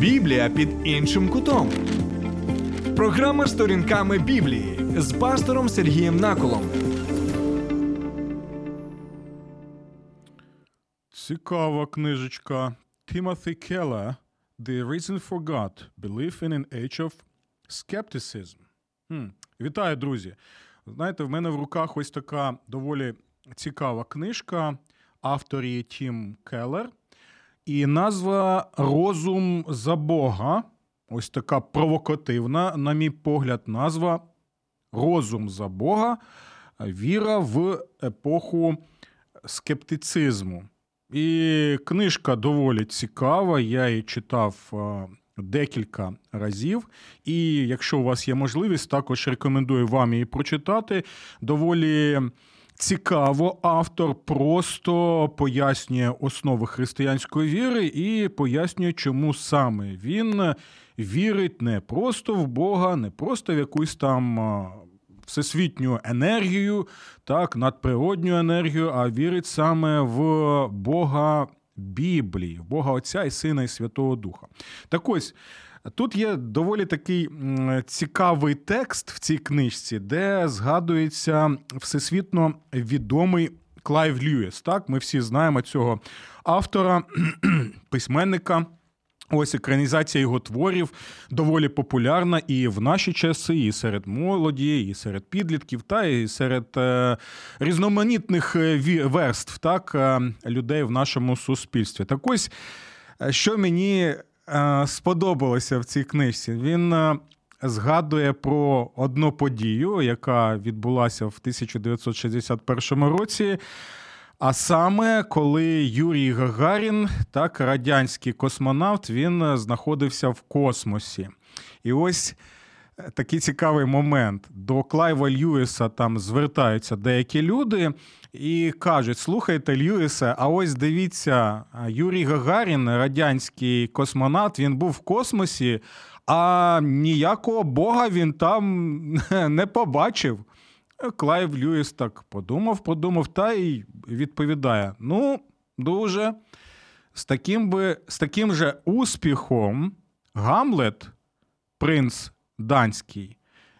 Біблія під іншим кутом. Програма сторінками Біблії з пастором Сергієм Наколом. Цікава книжечка Timothy Keller The Reason for God Belief in an Age of Skepticism. Хм. Вітаю, друзі. Знаєте, в мене в руках ось така доволі цікава книжка авторі Тім Келлер. І назва Розум за Бога. Ось така провокативна, на мій погляд, назва Розум за Бога. Віра в епоху скептицизму. І книжка доволі цікава. Я її читав декілька разів. І якщо у вас є можливість, також рекомендую вам її прочитати. Доволі цікаво, автор просто пояснює основи християнської віри і пояснює, чому саме він вірить не просто в Бога, не просто в якусь там. Всесвітню енергію, так, надприродню енергію, а вірить саме в Бога Біблії, в Бога Отця і Сина і Святого Духа. Так ось Тут є доволі такий цікавий текст в цій книжці, де згадується всесвітно відомий Клайв Льюіс. Так, ми всі знаємо цього автора, письменника. Ось екранізація його творів доволі популярна і в наші часи, і серед молоді, і серед підлітків, та і серед е, різноманітних е, верств так, е, людей в нашому суспільстві. Так ось, е, що мені сподобалося в цій книжці. Він е, згадує про одну подію, яка відбулася в 1961 році. А саме коли Юрій Гагарін, так радянський космонавт, він знаходився в космосі. І ось такий цікавий момент. До Клайва Льюіса там звертаються деякі люди і кажуть: слухайте, Льюісе, а ось дивіться, Юрій Гагарін, радянський космонавт, він був в космосі, а ніякого Бога він там не побачив. Клайв Льюіс так подумав, подумав та й відповідає: ну, дуже, з таким би, з таким же успіхом Гамлет, принц данський,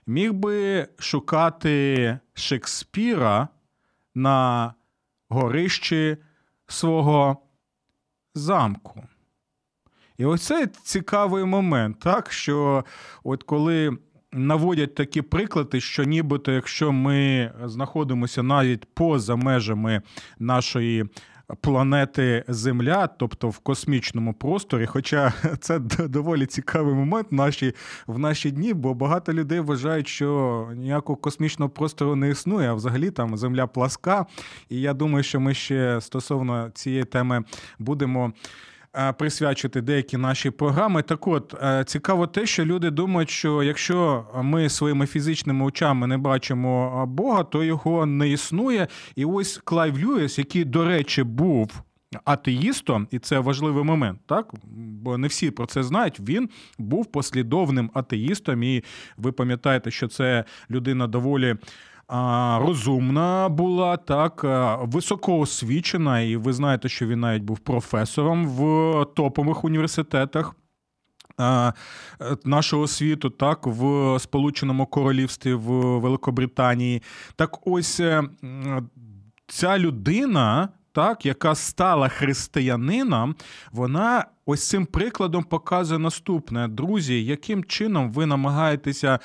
міг би шукати Шекспіра на горищі свого замку. І ось це цікавий момент, так, що от коли наводять такі приклади, що нібито, якщо ми знаходимося навіть поза межами нашої планети Земля, тобто в космічному просторі. Хоча це доволі цікавий момент в наші, в наші дні, бо багато людей вважають, що ніякого космічного простору не існує, а взагалі там земля пласка. І я думаю, що ми ще стосовно цієї теми будемо. Е, присвячити деякі наші програми. Так от е, цікаво те, що люди думають, що якщо ми своїми фізичними очами не бачимо Бога, то його не існує. І ось Клайв Льюіс, який, до речі, був. Атеїстом, і це важливий момент, так бо не всі про це знають. Він був послідовним атеїстом, і ви пам'ятаєте, що це людина доволі розумна була, так, високоосвічена, і ви знаєте, що він навіть був професором в топових університетах. Нашого світу, так, в Сполученому Королівстві в Великобританії. Так ось е, ця людина так, яка стала християнином, вона ось цим прикладом показує наступне. Друзі, яким чином ви намагаєтеся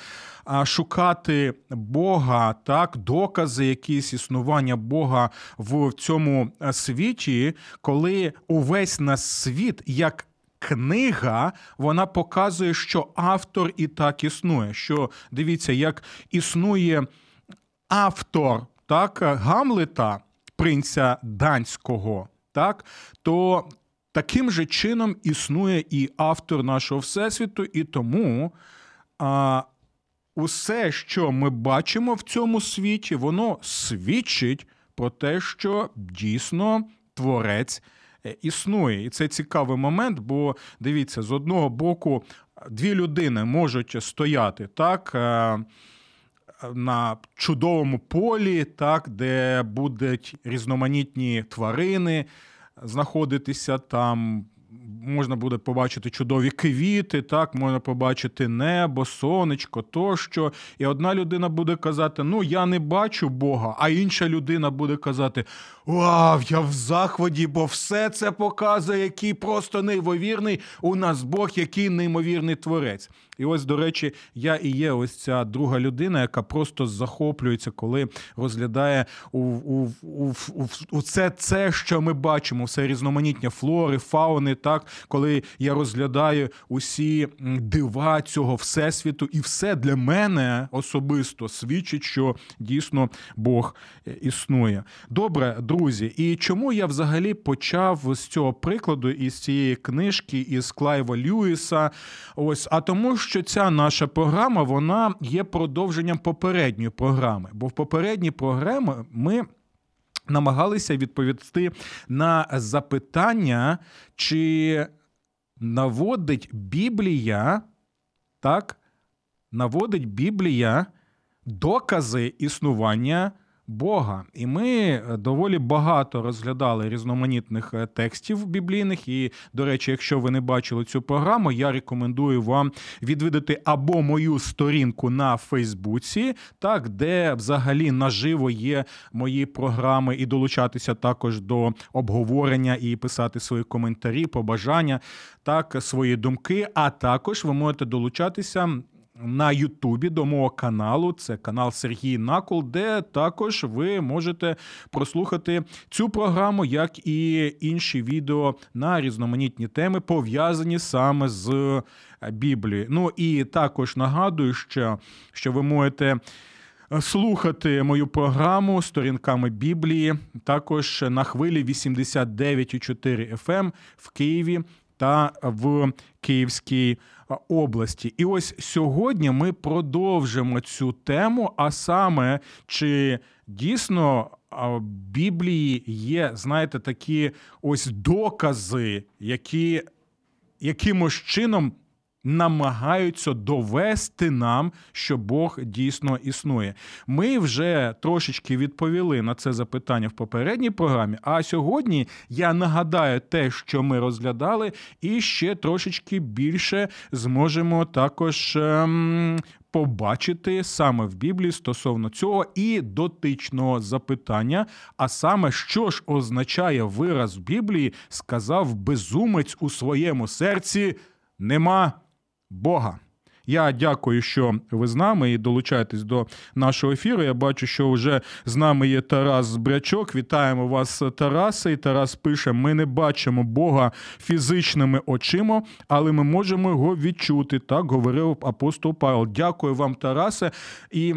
шукати Бога, так, докази якісь існування Бога в цьому світі, коли увесь на світ як Книга вона показує, що автор і так існує. Що дивіться, як існує автор так, Гамлета, принця данського, так, то таким же чином існує і автор нашого Всесвіту, і тому а, усе, що ми бачимо в цьому світі, воно свідчить про те, що дійсно творець. Е, існує, і це цікавий момент, бо дивіться, з одного боку дві людини можуть стояти так е, на чудовому полі, так, де будуть різноманітні тварини знаходитися там. можна буде побачити чудові квіти, так, можна побачити небо, сонечко тощо. І одна людина буде казати: Ну, я не бачу Бога, а інша людина буде казати: Вау, я в захваті, бо все це показує, який просто неймовірний у нас Бог, який неймовірний творець. І ось, до речі, я і є ось ця друга людина, яка просто захоплюється, коли розглядає у, у, у, у, у це, це, що ми бачимо, все різноманіття флори, фауни, так, коли я розглядаю усі дива цього всесвіту, і все для мене особисто свідчить, що дійсно Бог е, існує. Добре, друзі, і чому я взагалі почав з цього прикладу із цієї книжки із Клайва Льюіса? Ось, а тому, що ця наша програма вона є продовженням попередньої програми, бо в попередній програмі ми. Намагалися відповісти на запитання, чи наводить Біблія, так, наводить Біблія докази існування Бога. І ми е, доволі багато розглядали різноманітних е, текстів біблійних. І, до речі, якщо ви не бачили цю програму, я рекомендую вам відвідати або мою сторінку на Фейсбуці, так, де взагалі наживо є мої програми, і долучатися також до обговорення і писати свої коментарі, побажання, так, свої думки. А також ви можете долучатися на Ютубі до мого каналу. Це канал Сергій Накол, де також ви можете прослухати цю програму, як і інші відео на різноманітні теми, пов'язані саме з е, Біблією. Ну і також нагадую, що, що ви можете. Е, слухати мою програму сторінками Біблії також на хвилі 89,4 FM ем в Києві та в Київській області. І ось сьогодні ми продовжимо цю тему, а саме чи дійсно в Біблії є, знаєте, такі ось докази, які якимось чином намагаються довести нам, що Бог дійсно існує. Ми вже трошечки відповіли на це запитання в попередній програмі. А сьогодні я нагадаю те, що ми розглядали, і ще трошечки більше зможемо також. Ем, побачити саме в Біблії стосовно цього і дотичного запитання, а саме, що ж означає вираз в Біблії, сказав безумець у своєму серці нема Бога. Я дякую, що ви з нами і долучаєтесь до нашого ефіру. Я бачу, що вже з нами є Тарас Брячок. Вітаємо вас, Тарасе. І Тарас пише: ми не бачимо Бога фізичними очима, але ми можемо його відчути. Так говорив апостол Павел. Дякую вам, Тарасе. І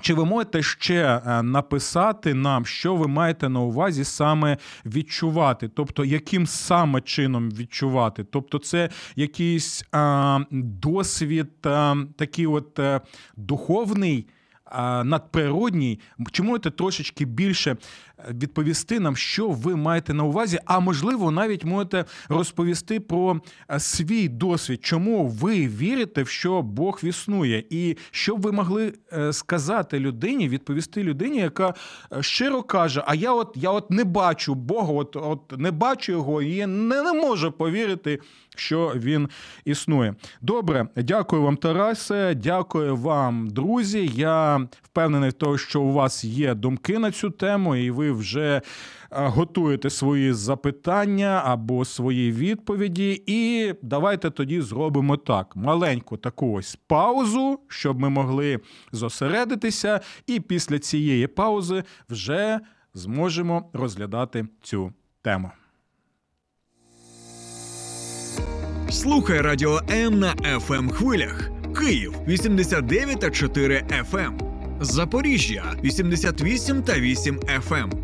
чи ви можете ще е, написати нам, що ви маєте на увазі саме відчувати? Тобто, яким саме чином відчувати? Тобто, це якийсь а, досвід, а, такий от а, е, духовний надприродній, чи можете трошечки більше е, відповісти нам, що ви маєте на увазі? А можливо, навіть можете розповісти про е, свій досвід, чому ви вірите в що Бог існує, і що б ви могли е, сказати людині, відповісти людині, яка щиро каже: А я от я от не бачу Бога, от от не бачу його і не, не можу повірити що він існує. Добре, дякую вам, Тарасе. Дякую вам, друзі. Я впевнений в тому, що у вас є думки на цю тему, і ви вже. Е, готуєте свої запитання або свої відповіді, і давайте тоді зробимо так: маленьку таку ось паузу, щоб ми могли зосередитися, і після цієї паузи вже зможемо розглядати цю тему. Слухай радіо М на fm ем хвилях. Київ 89 та 4 FM. Ем. Запоріжжя 88 та 8 FM.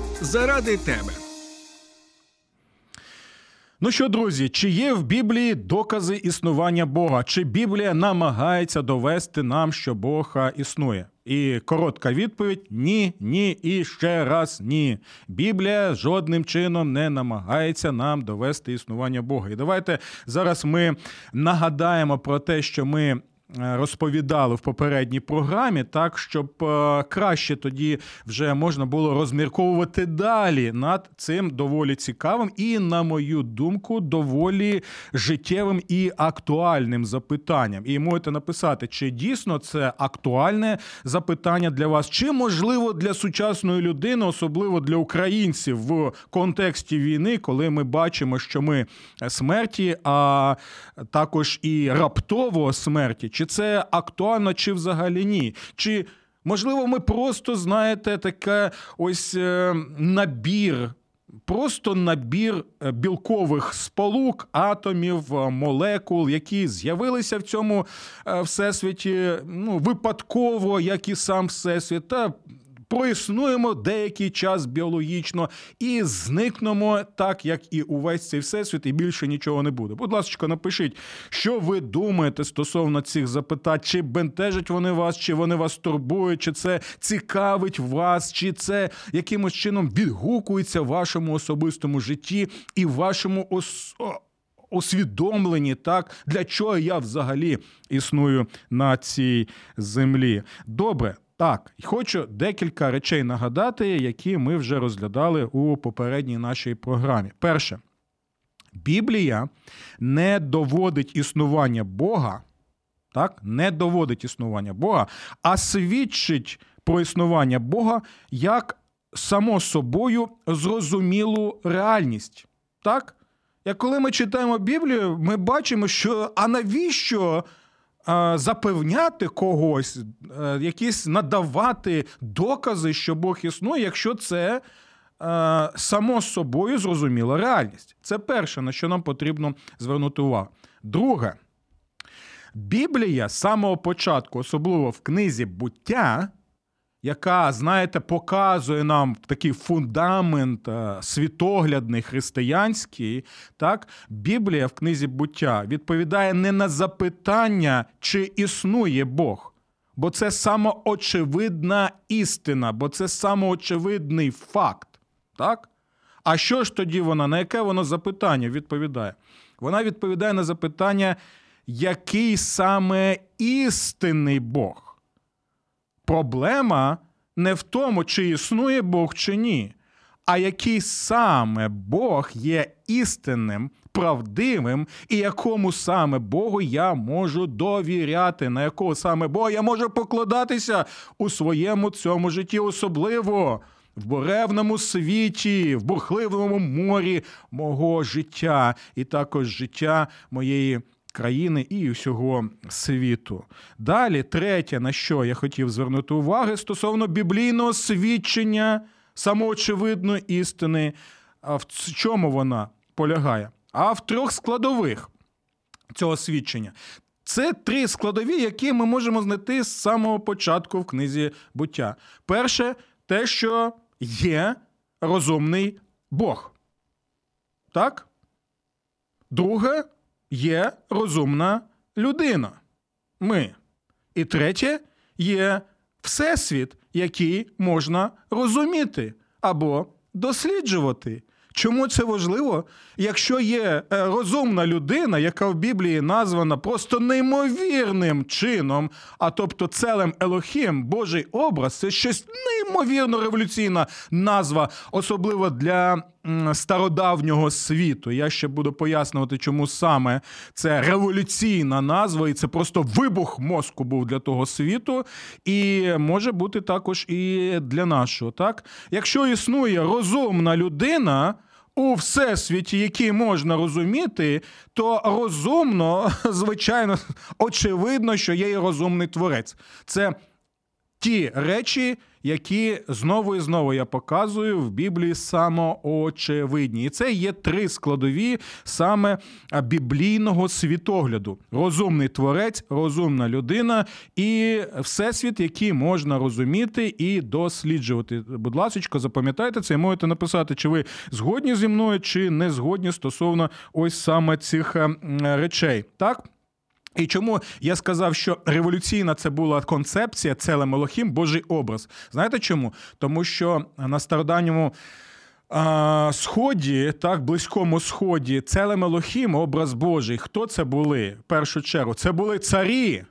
заради тебе. Ну що, друзі, чи є в Біблії докази існування Бога? Чи Біблія намагається довести нам, що Бог існує? І коротка відповідь: ні, ні і ще раз ні. Біблія жодним чином не намагається нам довести існування Бога. І давайте зараз ми нагадаємо про те, що ми розповідали в попередній програмі, так щоб е, краще тоді вже можна було розмірковувати далі над цим доволі цікавим і, на мою думку, доволі життєвим і актуальним запитанням. І можете написати, чи дійсно це актуальне запитання для вас, чи можливо для сучасної людини, особливо для українців в контексті війни, коли ми бачимо, що ми смерті, а також і раптово смерті. Чи це актуально, чи взагалі ні? Чи можливо ми просто знаєте таке ось е, набір? Просто набір е, білкових сполук, атомів, е, молекул, які з'явилися в цьому всесвіті ну, випадково, як і сам всесвіт, та проіснуємо деякий час біологічно і зникнемо так, як і увесь цей всесвіт, і більше нічого не буде. Будь ласка, напишіть, що ви думаєте стосовно цих запитань, чи бентежать вони вас, чи вони вас турбують, чи це цікавить вас, чи це якимось чином відгукується в вашому особистому житті і вашому ос... Усвідомлені так, для чого я взагалі існую на цій землі. Добре, так, хочу декілька речей нагадати, які ми вже розглядали у попередній нашій програмі. Перше, Біблія не доводить існування Бога, так, не доводить існування Бога, а свідчить про існування Бога як само собою зрозумілу реальність. Так? Як коли ми читаємо Біблію, ми бачимо, що а навіщо запевняти когось, е, якісь надавати докази, що Бог існує, якщо це е, само собою зрозуміла реальність. Це перше, на що нам потрібно звернути увагу. Друге, Біблія з самого початку, особливо в книзі буття яка, знаєте, показує нам такий фундамент е, світоглядний християнський, так, Біблія в книзі буття відповідає не на запитання, чи існує Бог. Бо це самоочевидна істина, бо це самоочевидний факт. Так? А що ж тоді вона, на яке воно запитання відповідає? Вона відповідає на запитання, який саме істинний Бог. Проблема не в тому, чи існує Бог чи ні, а який саме Бог є істинним, правдивим, і якому саме Богу я можу довіряти, на якого саме Бога я можу покладатися у своєму цьому житті, особливо. В буревному світі, в бурхливому морі мого життя, і також життя моєї країни і усього світу. Далі, третє, на що я хотів звернути увагу стосовно біблійного свідчення самоочевидної істини. В чому вона полягає? А в трьох складових цього свідчення. Це три складові, які ми можемо знайти з самого початку в книзі буття. Перше, те, що є розумний Бог. Так? Друге, є розумна людина. Ми. І третє є всесвіт, який можна розуміти або досліджувати. Чому це важливо? Якщо є е, розумна людина, яка в Біблії названа просто неймовірним чином, а тобто целем Елохім, Божий образ, це щось неймовірно революційна назва, особливо для стародавнього світу. Я ще буду пояснювати, чому саме це революційна назва, і це просто вибух мозку був для того світу, і може бути також і для нашого. Так, якщо існує розумна людина у всесвіті, який можна розуміти, то розумно, звичайно, очевидно, що є і розумний творець. Це ті речі, які знову і знову я показую в Біблії самоочевидні. І це є три складові саме біблійного світогляду: розумний творець, розумна людина і всесвіт, який можна розуміти і досліджувати. Будь ласка, запам'ятайте це і можете написати, чи ви згодні зі мною, чи не згодні стосовно ось саме цих речей. Так. І чому я сказав, що революційна це була концепція, целе Мелохім, Божий образ. Знаєте чому? Тому що на стародавньому а, сході, так, близькому сході, целе Мелохім, образ Божий. Хто це були в першу чергу? Це були царі.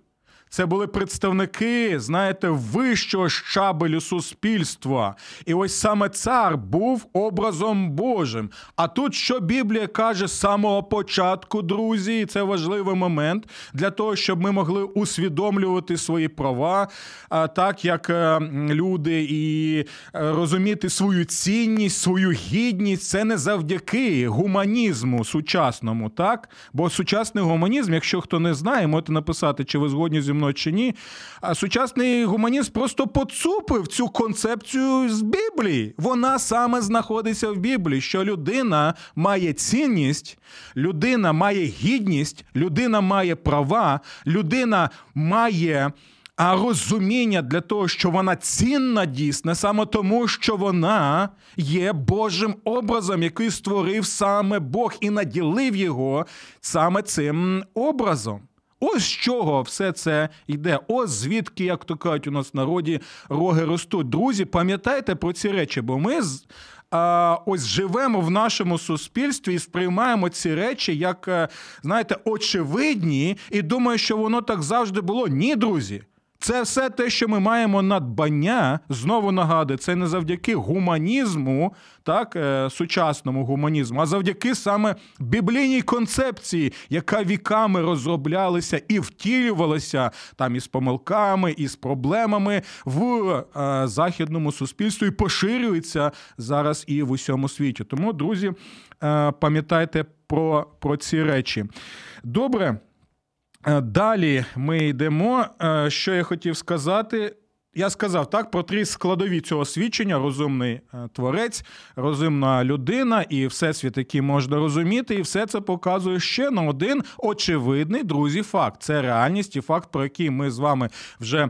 Це були представники, знаєте, вищого щабелю суспільства. І ось саме цар був образом Божим. А тут що Біблія каже з самого початку, друзі, і це важливий момент для того, щоб ми могли усвідомлювати свої права, так як е, люди, і е, розуміти свою цінність, свою гідність. Це не завдяки гуманізму сучасному, так? Бо сучасний гуманізм, якщо хто не знає, можете написати, чи ви згодні зі мною мною чи ні. А сучасний гуманізм просто поцупив цю концепцію з Біблії. Вона саме знаходиться в Біблії, що людина має цінність, людина має гідність, людина має права, людина має. А розуміння для того, що вона цінна дійсне, саме тому, що вона є Божим образом, який створив саме Бог і наділив його саме цим образом. Ось з чого все це йде. Ось звідки, як то кажуть, у нас в народі роги ростуть. Друзі, пам'ятайте про ці речі, бо ми а, ось живемо в нашому суспільстві і сприймаємо ці речі як, е, знаєте, очевидні, і думаю, що воно так завжди було. Ні, друзі. Це все те, що ми маємо надбання, знову нагадую, це не завдяки гуманізму, так, е, сучасному гуманізму, а завдяки саме біблійній концепції, яка віками розроблялася і втілювалася там із помилками, і з проблемами в е, західному суспільстві і поширюється зараз і в усьому світі. Тому, друзі, е, пам'ятайте про, про ці речі. Добре. Е, далі ми йдемо. Е, що я хотів сказати? Я сказав так про три складові цього свідчення: розумний е, творець, розумна людина і всесвіт, який можна розуміти, і все це показує ще на один очевидний друзі. Факт це реальність і факт, про який ми з вами вже.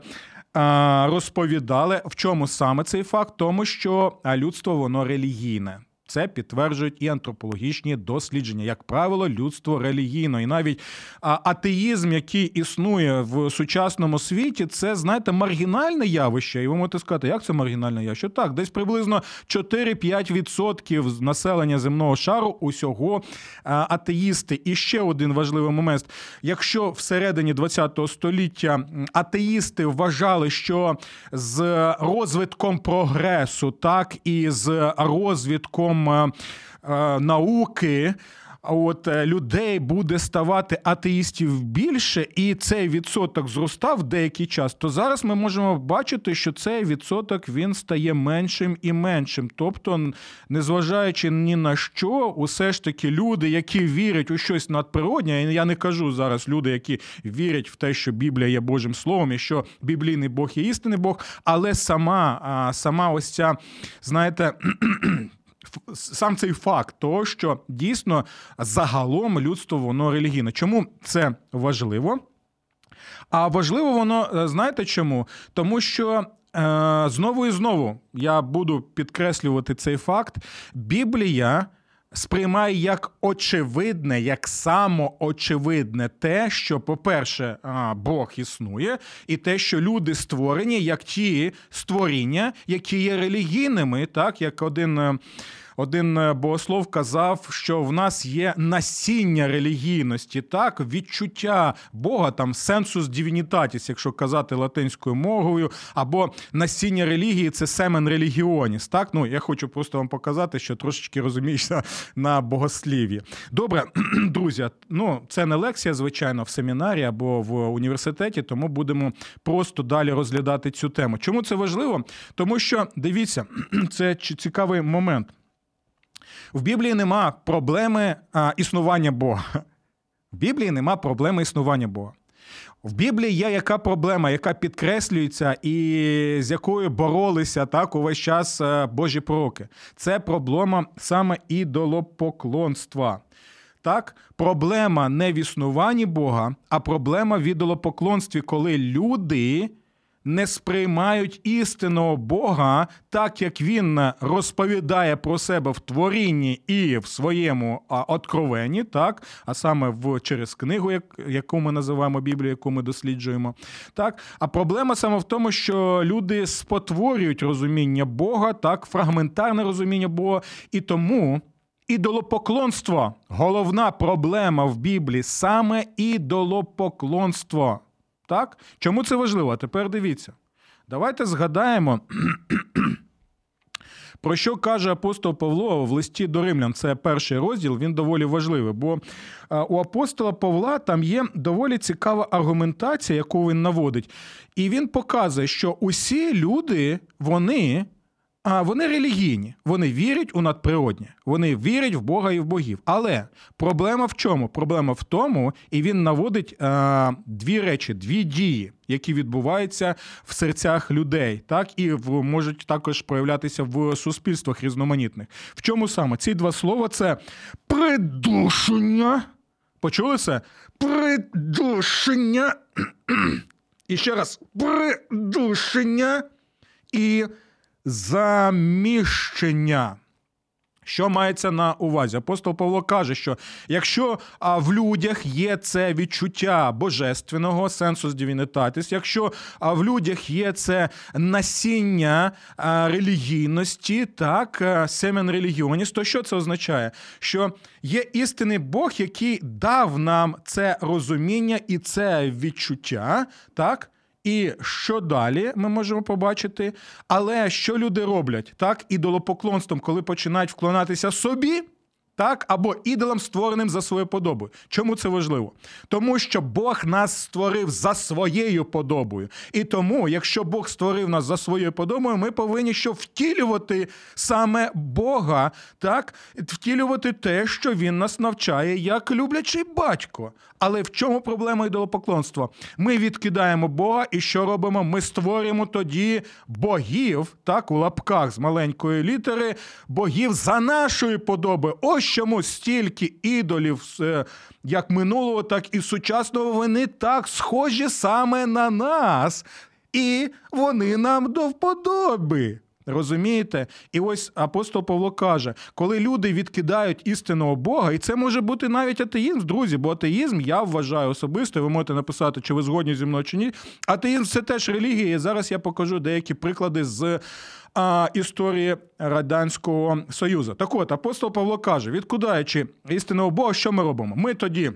Розповідали, в чому саме цей факт, тому що людство воно релігійне. Це підтверджують і антропологічні дослідження, як правило, людство релігійно. І навіть атеїзм, який існує в сучасному світі, це знаєте маргінальне явище. І ви можете сказати, як це маргінальне явище? Так, десь приблизно 4-5% населення земного шару усього атеїсти. І ще один важливий момент: якщо всередині ХХ століття атеїсти вважали, що з розвитком прогресу, так і з розвитком. Е, е, науки. От е, людей буде ставати атеїстів більше, і цей відсоток зростав деякий час, то зараз ми можемо бачити, що цей відсоток він стає меншим і меншим. Тобто, незважаючи ні на що, усе ж таки люди, які вірять у щось надприроднє, я не кажу зараз люди, які вірять в те, що Біблія є Божим Словом, і що біблійний Бог є істинний Бог, але сама, сама ось ця, знаєте сам цей факт, того, що дійсно загалом людство воно релігійне. Чому це важливо? А важливо воно, е, знаєте чому? Тому що. Е, знову і знову я буду підкреслювати цей факт. Біблія сприймає як очевидне, як самоочевидне те, що, по-перше, Бог існує, і те, що люди створені як ті створіння, які є релігійними, так як один. Один е, богослов казав, що в нас є насіння релігійності, так, відчуття Бога, там сенсус дівінітатіс, якщо казати латинською мовою, або насіння релігії це семен релігіоніс. Так, ну я хочу просто вам показати, що трошечки розумієшся на богослів'ї. Добре, друзі, ну це не лекція, звичайно, в семінарі або в університеті, тому будемо просто далі розглядати цю тему. Чому це важливо? Тому що дивіться, це цікавий момент. В Біблії нема проблеми а, існування Бога. В Біблії нема проблеми існування Бога. В Біблії є яка проблема, яка підкреслюється і з якою боролися так увесь час е, Божі пророки. Це проблема саме ідолопоклонства. Так, проблема не в існуванні Бога, а проблема в ідолопоклонстві, коли люди не сприймають істинного Бога, так як він розповідає про себе в творінні і в своєму откровенні, так, а саме в через книгу, яку ми називаємо Біблію, яку ми досліджуємо. Так, а проблема саме в тому, що люди спотворюють розуміння Бога, так, фрагментарне розуміння Бога, і тому. Ідолопоклонство головна проблема в Біблії саме ідолопоклонство. Так? Чому це важливо? А тепер дивіться. Давайте згадаємо, про що каже апостол Павло в листі до Римлян. Це перший розділ, він доволі важливий. Бо у апостола Павла там є доволі цікава аргументація, яку він наводить. І він показує, що усі люди, вони а вони релігійні, вони вірять у надприроднє, вони вірять в Бога і в богів. Але проблема в чому? Проблема в тому, і він наводить а, дві речі, дві дії, які відбуваються в серцях людей, так і в можуть також проявлятися в суспільствах різноманітних. В чому саме ці два слова це придушення. Почули це? Придушення. І ще раз придушення і заміщення. Що мається на увазі? Апостол Павло каже, що якщо в людях є це відчуття божественного сенсу з дивінітатіс, якщо в людях є це насіння релігійності, так, семен релігіоніс, то що це означає? Що є істинний Бог, який дав нам це розуміння і це відчуття, так? І що далі ми можемо побачити? Але що люди роблять так ідолопоклонством, коли починають вклонатися собі? Так, або ідолом, створеним за своєю подобою. Чому це важливо? Тому що Бог нас створив за своєю подобою. І тому, якщо Бог створив нас за своєю подобою, ми повинні що втілювати саме Бога, так, втілювати те, що Він нас навчає, як люблячий батько. Але в чому проблема ідолопоклонства? Ми відкидаємо Бога, і що робимо? Ми створюємо тоді богів, так, у лапках з маленької літери, богів за нашої подоби. Ось чому стільки ідолів, е, як минулого, так і сучасного, вони так схожі саме на нас, і вони нам до вподоби. Розумієте? І ось апостол Павло каже, коли люди відкидають істинного Бога, і це може бути навіть атеїзм, друзі, бо атеїзм я вважаю особисто, ви можете написати, чи ви згодні зі мною чи ні. Атеїзм це теж релігія. І зараз я покажу деякі приклади з а, історії Радянського Союзу. Так от, апостол Павло каже: відкидаючи істинного Бога, що ми робимо? Ми тоді.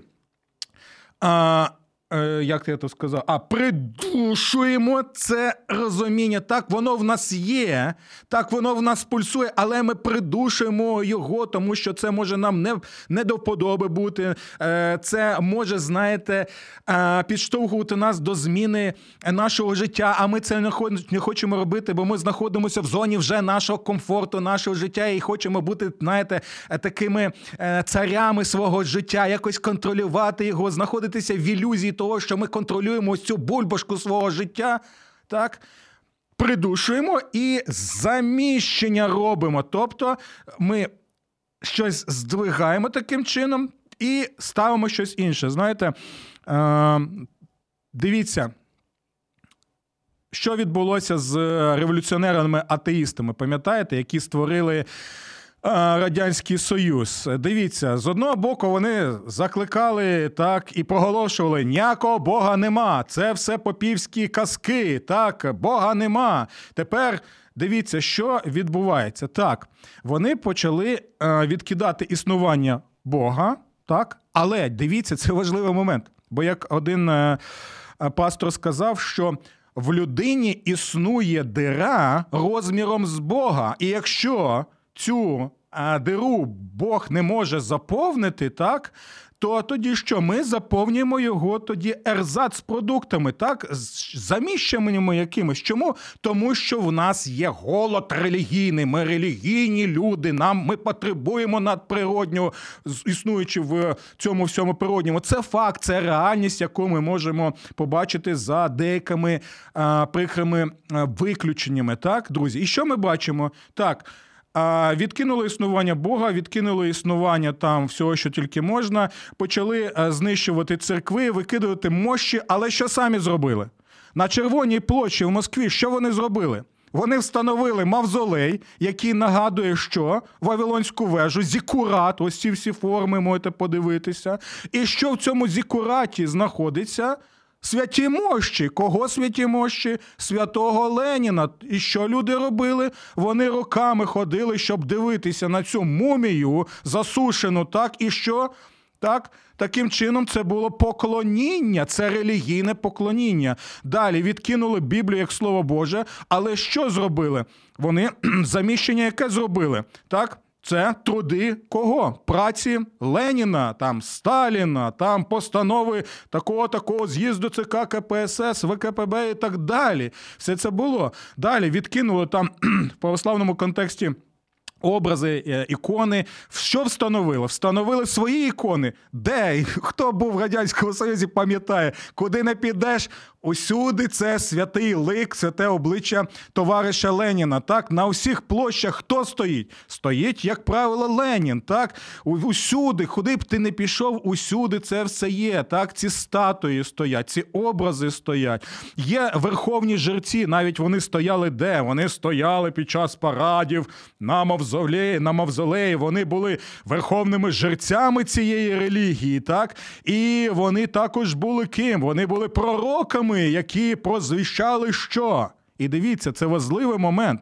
А, Е, як я то сказав, а придушуємо це розуміння. Так, воно в нас є, так воно в нас пульсує, але ми придушуємо його, тому що це може нам не не до вподоби бути. Е, це може, знаєте, е, підштовхувати нас до зміни нашого життя. А ми це не хочемо робити, бо ми знаходимося в зоні вже нашого комфорту, нашого життя, і хочемо бути, знаєте, такими царями свого життя, якось контролювати його, знаходитися в ілюзії того, що ми контролюємо ось цю бульбашку свого життя, так? Придушуємо і заміщення робимо. Тобто ми щось здвигаємо таким чином і ставимо щось інше. Знаєте, е, дивіться. Що відбулося з революціонерами-атеїстами, пам'ятаєте, які створили Радянський Союз. Дивіться, з одного боку, вони закликали так і проголошували: ніякого Бога нема. Це все попівські казки. Так, Бога нема. Тепер. Дивіться, що відбувається. Так, вони почали е, відкидати існування Бога, так, але дивіться, це важливий момент. Бо як один е, пастор сказав, що в людині існує дира розміром з Бога, і якщо цю а, диру Бог не може заповнити, так? То тоді що ми заповнюємо його тоді ерзац продуктами, так з заміщеннями якимось. Чому? Тому що в нас є голод релігійний. Ми релігійні люди. Нам ми потребуємо надприроднього, існуючи в цьому всьому природньому. Це факт, це реальність, яку ми можемо побачити за деякими а, прикрими виключеннями. Так, друзі, і що ми бачимо? Так. Відкинули існування Бога, відкинули існування там всього, що тільки можна. Почали е, знищувати церкви, викидувати мощі. Але що самі зробили? На Червоній площі в Москві що вони зробили? Вони встановили мавзолей, який нагадує, що Вавилонську вежу, зікурат, ось ці всі форми можете подивитися. І що в цьому зікураті знаходиться? Святі мощі. Кого святі мощі? Святого Леніна. І що люди робили? Вони роками ходили, щоб дивитися на цю мумію засушену, так і що? Так, Таким чином, це було поклоніння, це релігійне поклоніння. Далі відкинули Біблію як Слово Боже, але що зробили? Вони заміщення яке зробили? Так? Це труди кого? Праці Леніна, там Сталіна, там постанови такого такого з'їзду ЦК КПСС, ВКПБ і так далі. Все це було. Далі відкинули там в православному контексті. Образи, е, ікони, що встановили? Встановили свої ікони. Де? Хто був в Радянському Союзі, пам'ятає, куди не підеш, Усюди це святий лик, святе обличчя товариша Леніна. Так, на усіх площах хто стоїть? Стоїть, як правило, Ленін. Так, усюди, куди б ти не пішов, усюди це все є. Так, ці статуї стоять, ці образи стоять. Є верховні жерці, навіть вони стояли де? Вони стояли під час парадів на мавзолеї, на мавзолеї. Вони були верховними жерцями цієї релігії. Так, і вони також були ким? Вони були пророками тими, які прозвіщали що. І дивіться, це важливий момент.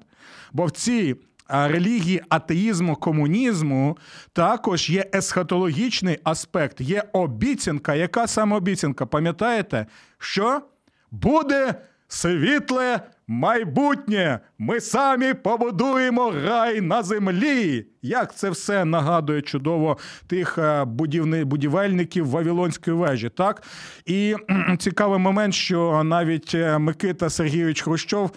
Бо в цій релігії атеїзму, комунізму також є есхатологічний аспект, є обіцянка. Яка саме обіцянка? Пам'ятаєте, що буде світле майбутнє. Ми самі побудуємо рай на землі. Як це все нагадує чудово тих е, будівельників Вавилонської вежі, так? І цікавий момент, що навіть е, Микита Сергійович Хрущов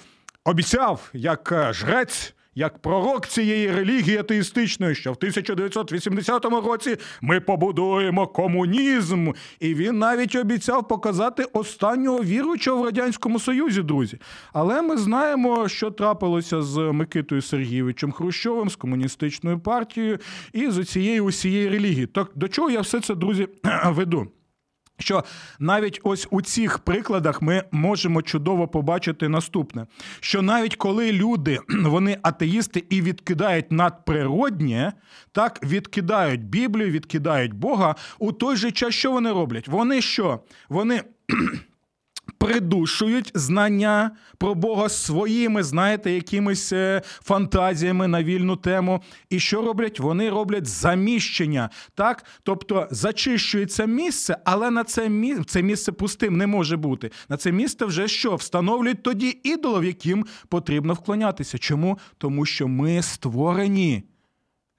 обіцяв як е, жрець як пророк цієї релігії атеїстичної, що в 1980 році ми побудуємо комунізм, і він навіть обіцяв показати останнього віруючого в радянському союзі, друзі. Але ми знаємо, що трапилося з Микитою Сергійовичем Хрущовим, з комуністичною партією і з цієї усієї релігії. Так до чого я все це, друзі, веду? Що навіть ось у цих прикладах ми можемо чудово побачити наступне: що навіть коли люди, вони атеїсти і відкидають надприроднє, так відкидають Біблію, відкидають Бога, у той же час що вони роблять? Вони що? Вони придушують знання про Бога своїми, знаєте, якимись е, фантазіями на вільну тему. І що роблять? Вони роблять заміщення, так? Тобто зачищується місце, але на це місце це місце пустим не може бути. На це місце вже що? Встановлюють тоді ідолов, яким потрібно вклонятися. Чому? Тому що ми створені.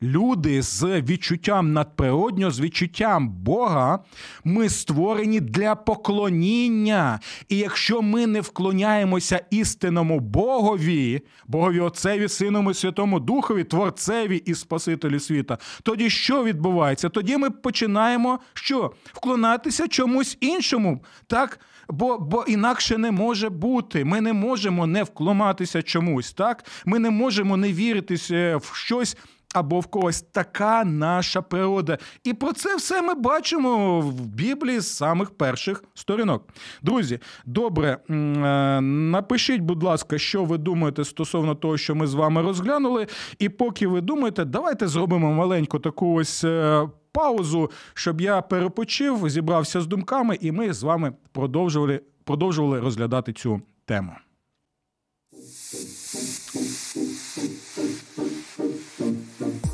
Люди з відчуттям надприроднього, з відчуттям Бога, ми створені для поклоніння. І якщо ми не вклоняємося істинному Богові, Богові Отцеві, Синому Святому Духові, Творцеві і Спасителю світа, тоді що відбувається? Тоді ми починаємо що? Вклонатися чомусь іншому. так? Бо бо інакше не може бути. Ми не можемо не вклонатися чомусь. так? Ми не можемо не віритися в щось або в когось така наша природа. І про це все ми бачимо в Біблії з самих перших сторінок. Друзі, добре, е, напишіть, будь ласка, що ви думаєте стосовно того, що ми з вами розглянули. І поки ви думаєте, давайте зробимо маленьку таку ось. Е, паузу, щоб я перепочив, зібрався з думками, і ми з вами продовжували продовжували розглядати цю тему.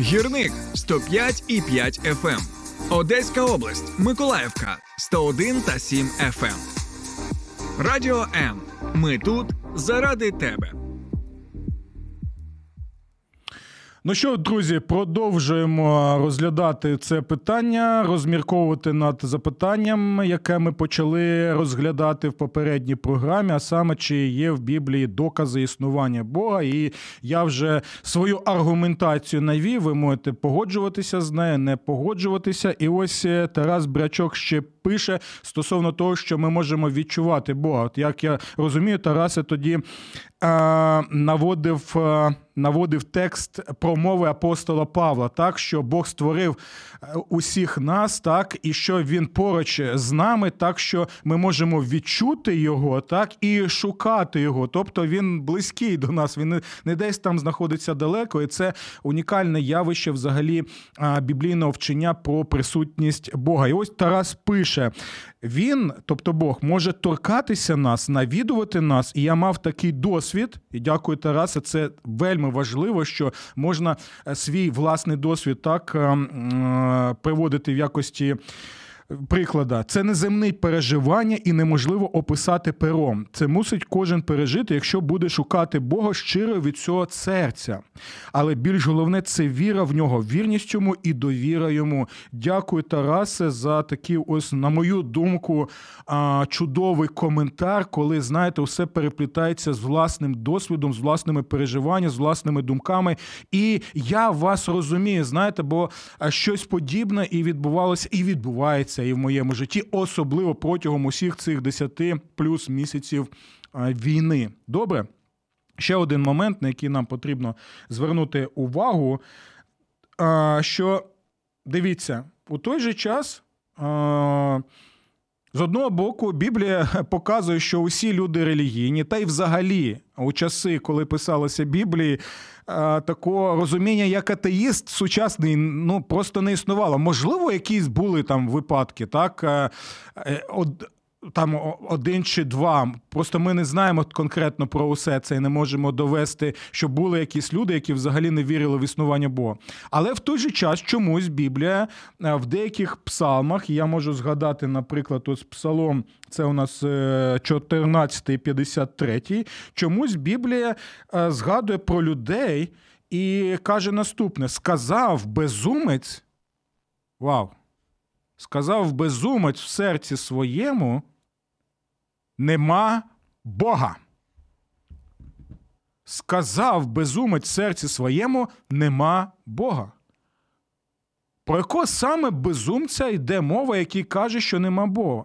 Гірник 105 і 5 FM. Одеська область, Миколаївка 101 та 7 FM. Радіо М. Ми тут заради тебе. Ну що, друзі, продовжуємо розглядати це питання, розмірковувати над запитанням, яке ми почали розглядати в попередній програмі, а саме чи є в Біблії докази існування Бога. І я вже свою аргументацію навів. Ви можете погоджуватися з нею, не погоджуватися. І ось е, Тарас Брячок ще пише стосовно того, що ми можемо відчувати Бога. От як я розумію, Тарасе тоді е, наводив. Е, наводив текст промови апостола Павла, так що Бог створив е, усіх нас, так і що він поруч з нами, так що ми можемо відчути його, так і шукати його. Тобто він близький до нас, він не десь там знаходиться далеко, і це унікальне явище взагалі біблійного вчення про присутність Бога. І ось Тарас пише: він, тобто Бог, може торкатися нас, навідувати нас. І я мав такий досвід. І дякую, Тарасе. Це вельми важливо, що можна е, свій власний досвід так ем, е, приводити в якості приклада. Це неземне переживання і неможливо описати пером. Це мусить кожен пережити, якщо буде шукати Бога щиро від цього серця. Але більш головне це віра в нього, вірність йому і довіра йому. Дякую, Тарасе, за такий, ось, на мою думку, чудовий коментар, коли, знаєте, все переплітається з власним досвідом, з власними переживаннями, з власними думками. І я вас розумію, знаєте, бо щось подібне і відбувалося, і відбувається відбувається і в моєму житті, особливо протягом усіх цих 10 плюс місяців війни. Добре? Ще один момент, на який нам потрібно звернути увагу. Що дивіться, у той же час. З одного боку, Біблія показує, що усі люди релігійні, та й взагалі у часи, коли писалася Біблії, такого розуміння, як атеїст сучасний, ну просто не існувало. Можливо, якісь були там випадки, так е, от там один чи два. Просто ми не знаємо конкретно про усе це і не можемо довести, що були якісь люди, які взагалі не вірили в існування Бога. Але в той же час чомусь Біблія е, в деяких псалмах, я можу згадати, наприклад, ось псалом, це у нас 14, е, 53, чомусь Біблія е, згадує про людей і каже наступне: сказав безумець. Вау! Сказав безумець в серці своєму, нема Бога. Сказав безумець в серці своєму, нема Бога. Про якого саме безумця йде мова, який каже, що нема Бога?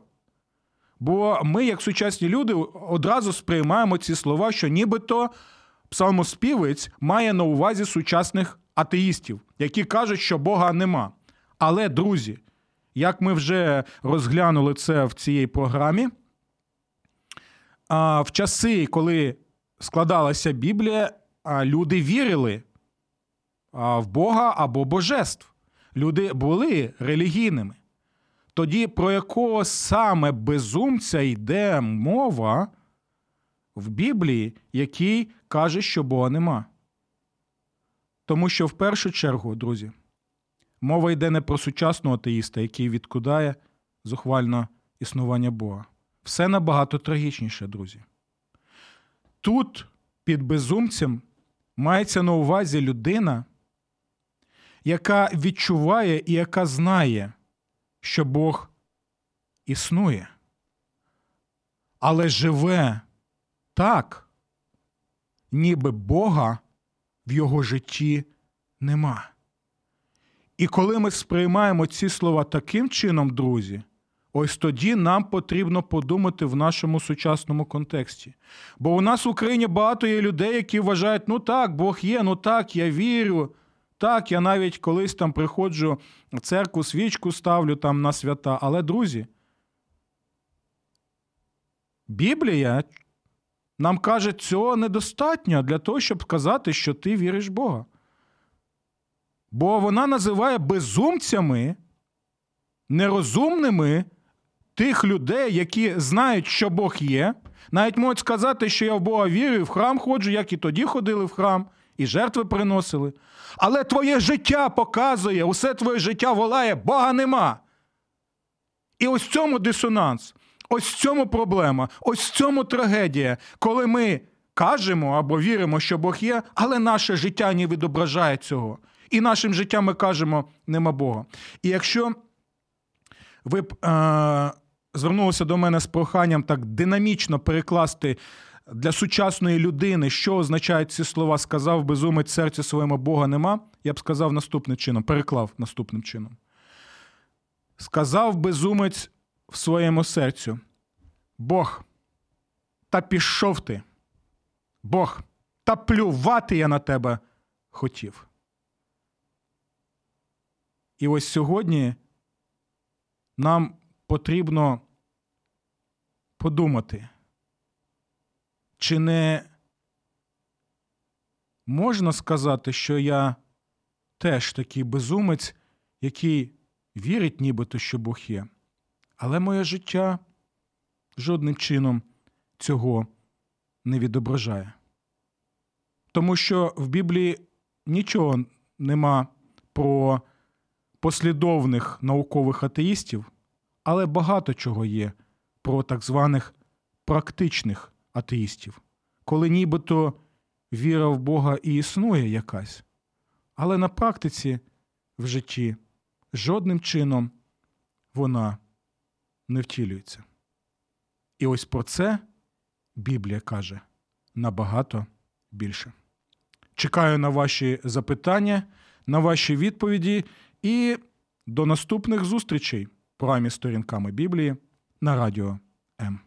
Бо ми, як сучасні люди, одразу сприймаємо ці слова, що нібито псалмоспівець має на увазі сучасних атеїстів, які кажуть, що Бога нема. Але, друзі, як ми вже розглянули це в цій програмі, в часи, коли складалася Біблія, люди вірили в Бога або божеств. Люди були релігійними. Тоді про якого саме безумця йде мова в Біблії, який каже, що Бога нема? Тому що в першу чергу, друзі, мова йде не про сучасного атеїста, який відкидає зухвально існування Бога. Все набагато трагічніше, друзі. Тут під безумцем мається на увазі людина, яка відчуває і яка знає, що Бог існує, але живе так, ніби Бога в його житті нема. І коли ми сприймаємо ці слова таким чином, друзі. Ось тоді нам потрібно подумати в нашому сучасному контексті. Бо у нас в Україні багато є людей, які вважають, ну так, Бог є, ну так, я вірю. Так, я навіть колись там приходжу в церкву, свічку ставлю там на свята. Але, друзі, Біблія нам каже, цього недостатньо для того, щоб сказати, що ти віриш в Бога. Бо вона називає безумцями, нерозумними тих людей, які знають, що Бог є. Навіть можуть сказати, що я в Бога вірю, і в храм ходжу, як і тоді ходили в храм, і жертви приносили. Але твоє життя показує, усе твоє життя волає, Бога нема. І ось в цьому дисонанс, ось в цьому проблема, ось в цьому трагедія, коли ми кажемо або віримо, що Бог є, але наше життя не відображає цього. І нашим життям ми кажемо, нема Бога. І якщо ви б е, звернулися до мене з проханням так динамічно перекласти для сучасної людини, що означають ці слова, сказав безумець серця своєму Бога нема, я б сказав наступним чином, переклав наступним чином. Сказав безумець в своєму серцю: Бог, та пішов ти. Бог, та плювати я на тебе хотів. І ось сьогодні нам потрібно подумати, чи не можна сказати, що я теж такий безумець, який вірить нібито, що Бог є, але моє життя жодним чином цього не відображає. Тому що в Біблії нічого нема про послідовних наукових атеїстів, але багато чого є про так званих практичних атеїстів, коли нібито віра в Бога і існує якась, але на практиці в житті жодним чином вона не втілюється. І ось про це Біблія каже набагато більше. Чекаю на ваші запитання, на ваші відповіді і до наступних зустрічей в програмі сторінками Біблії на радіо М.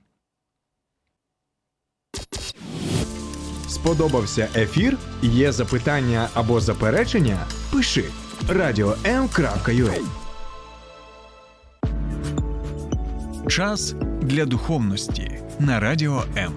Сподобався ефір? Є запитання або заперечення? Пиши radio.m.ua Час для духовності на радіо М.